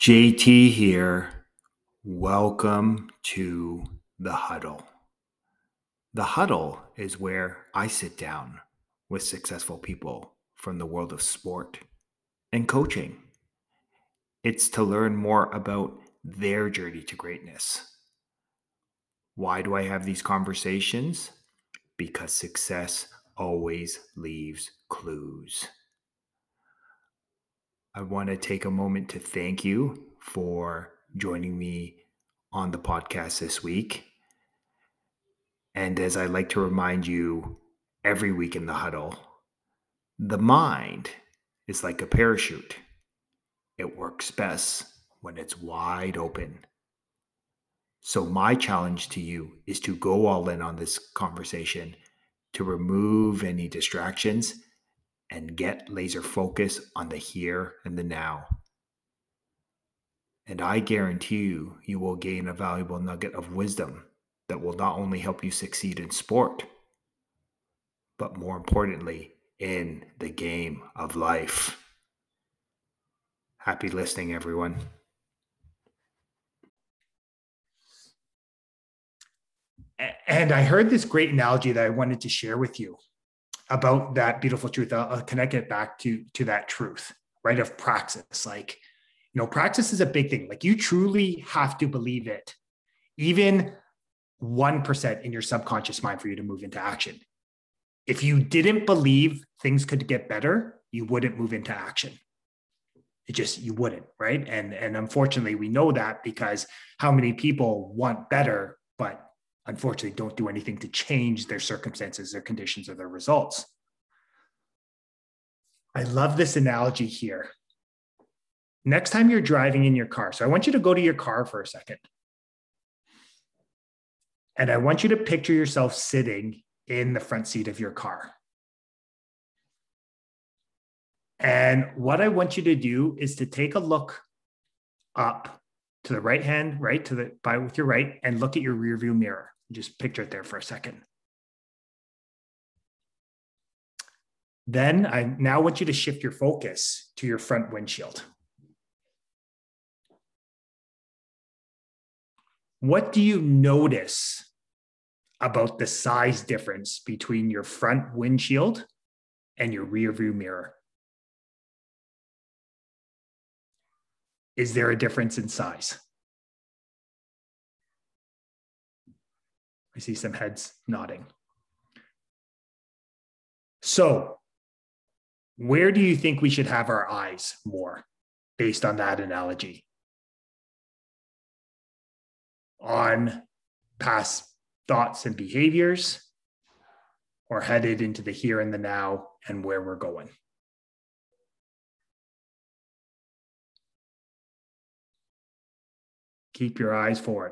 JT here. Welcome to the huddle. The huddle is where I sit down with successful people from the world of sport and coaching. It's to learn more about their journey to greatness. Why do I have these conversations? Because success always leaves clues. I want to take a moment to thank you for joining me on the podcast this week. And as I like to remind you every week in the huddle, the mind is like a parachute. It works best when it's wide open. So, my challenge to you is to go all in on this conversation, to remove any distractions and get laser focus on the here and the now. And I guarantee you, you will gain a valuable nugget of wisdom that will not only help you succeed in sport, but more importantly, in the game of life. Happy listening, everyone. And I heard this great analogy that I wanted to share with you about that beautiful truth. I'll, I'll connect it back to to that truth, right? Of praxis, like you know, praxis is a big thing. Like you truly have to believe it, even one percent in your subconscious mind for you to move into action. If you didn't believe things could get better, you wouldn't move into action. It just you wouldn't, right? And and unfortunately, we know that because how many people want better, but unfortunately don't do anything to change their circumstances, their conditions, or their results. I love this analogy here. Next time you're driving in your car, so I want you to go to your car for a second. And I want you to picture yourself sitting in the front seat of your car. And what I want you to do is to take a look up to the right hand, right to the by with your right, and look at your rear view mirror. Just picture it there for a second. Then I now want you to shift your focus to your front windshield. What do you notice about the size difference between your front windshield and your rear view mirror? Is there a difference in size? I see some heads nodding. So, where do you think we should have our eyes more based on that analogy? On past thoughts and behaviors, or headed into the here and the now and where we're going? Keep your eyes forward.